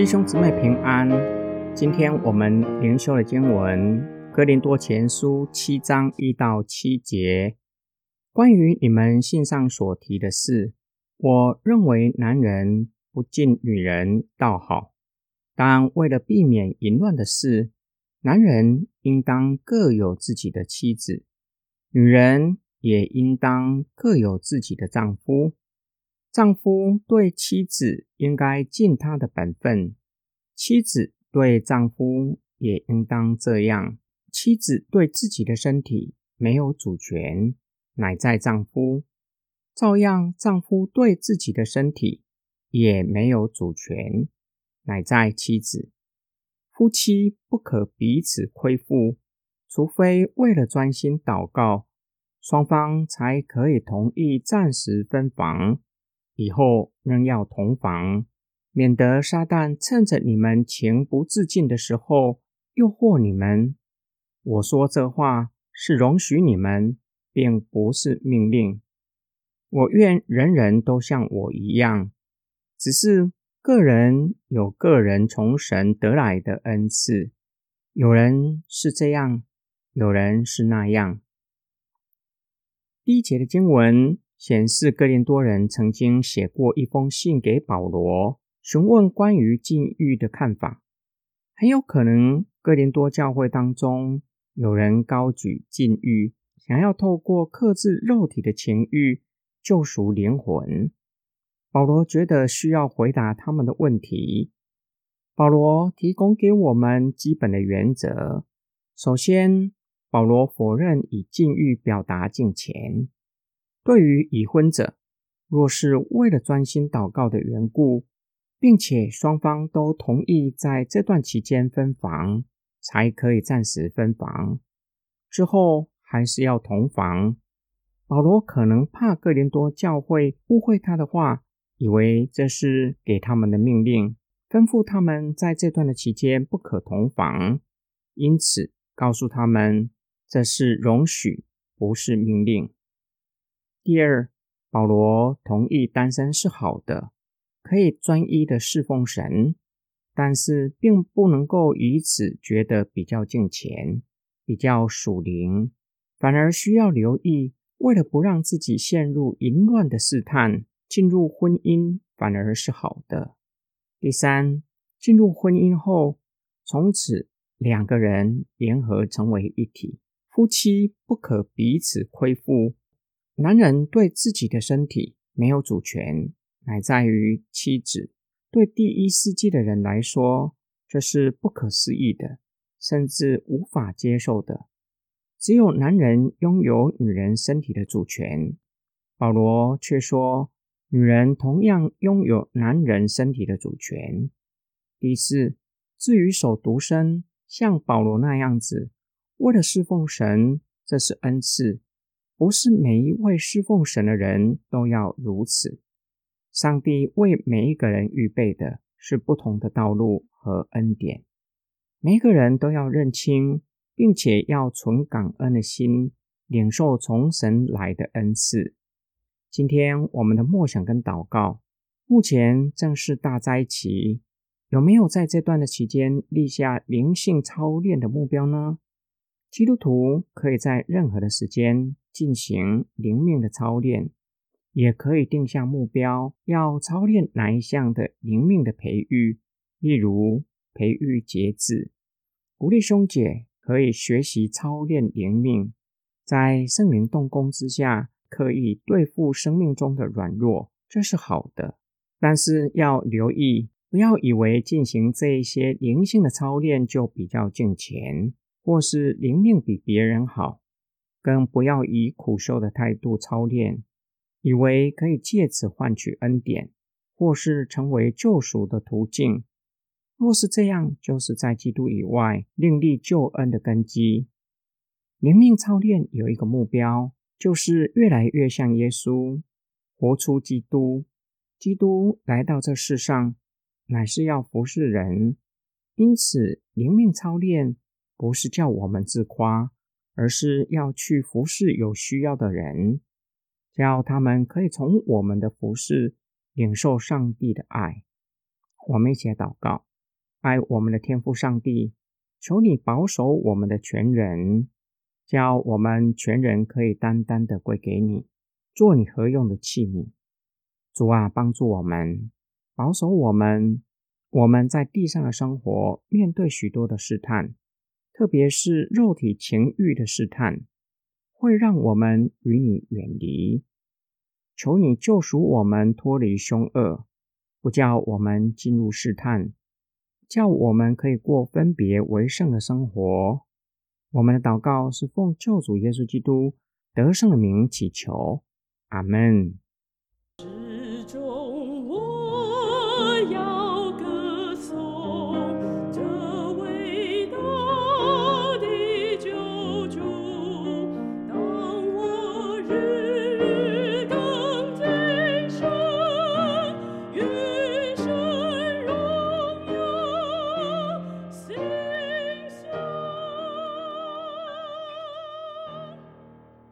弟兄姊妹平安，今天我们灵修的经文《哥林多前书》七章一到七节，关于你们信上所提的事，我认为男人不敬女人倒好，但为了避免淫乱的事，男人应当各有自己的妻子，女人也应当各有自己的丈夫。丈夫对妻子应该尽他的本分，妻子对丈夫也应当这样。妻子对自己的身体没有主权，乃在丈夫；照样，丈夫对自己的身体也没有主权，乃在妻子。夫妻不可彼此亏负，除非为了专心祷告，双方才可以同意暂时分房。以后仍要同房，免得撒旦趁着你们情不自禁的时候诱惑你们。我说这话是容许你们，并不是命令。我愿人人都像我一样，只是个人有个人从神得来的恩赐，有人是这样，有人是那样。第一节的经文。显示哥林多人曾经写过一封信给保罗，询问关于禁欲的看法。很有可能哥林多教会当中有人高举禁欲，想要透过克制肉体的情欲救赎灵魂。保罗觉得需要回答他们的问题。保罗提供给我们基本的原则。首先，保罗否认以禁欲表达敬虔。对于已婚者，若是为了专心祷告的缘故，并且双方都同意在这段期间分房，才可以暂时分房，之后还是要同房。保罗可能怕哥林多教会误会他的话，以为这是给他们的命令，吩咐他们在这段的期间不可同房，因此告诉他们这是容许，不是命令。第二，保罗同意单身是好的，可以专一的侍奉神，但是并不能够以此觉得比较敬虔、比较属灵，反而需要留意，为了不让自己陷入淫乱的试探，进入婚姻反而是好的。第三，进入婚姻后，从此两个人联合成为一体，夫妻不可彼此亏负。男人对自己的身体没有主权，乃在于妻子。对第一世纪的人来说，这是不可思议的，甚至无法接受的。只有男人拥有女人身体的主权，保罗却说，女人同样拥有男人身体的主权。第四，至于守独身，像保罗那样子，为了侍奉神，这是恩赐。不是每一位侍奉神的人都要如此。上帝为每一个人预备的是不同的道路和恩典，每一个人都要认清，并且要存感恩的心，领受从神来的恩赐。今天我们的默想跟祷告，目前正是大灾期，有没有在这段的期间立下灵性操练的目标呢？基督徒可以在任何的时间进行灵命的操练，也可以定下目标，要操练哪一项的灵命的培育，例如培育节制。鼓励兄姐可以学习操练灵命，在圣灵动工之下，可以对付生命中的软弱，这是好的。但是要留意，不要以为进行这一些灵性的操练就比较敬虔。或是灵命比别人好，更不要以苦修的态度操练，以为可以借此换取恩典，或是成为救赎的途径。若是这样，就是在基督以外另立救恩的根基。灵命操练有一个目标，就是越来越像耶稣，活出基督。基督来到这世上，乃是要服侍人，因此灵命操练。不是叫我们自夸，而是要去服侍有需要的人，叫他们可以从我们的服侍领受上帝的爱。我们一起祷告：爱我们的天父上帝，求你保守我们的全人，叫我们全人可以单单的归给你，做你何用的器皿。主啊，帮助我们，保守我们。我们在地上的生活，面对许多的试探，特别是肉体情欲的试探，会让我们与你远离。求你救赎我们脱离凶恶，不叫我们进入试探，叫我们可以过分别为圣的生活。我们的祷告是奉救主耶稣基督得胜的名祈求，阿门。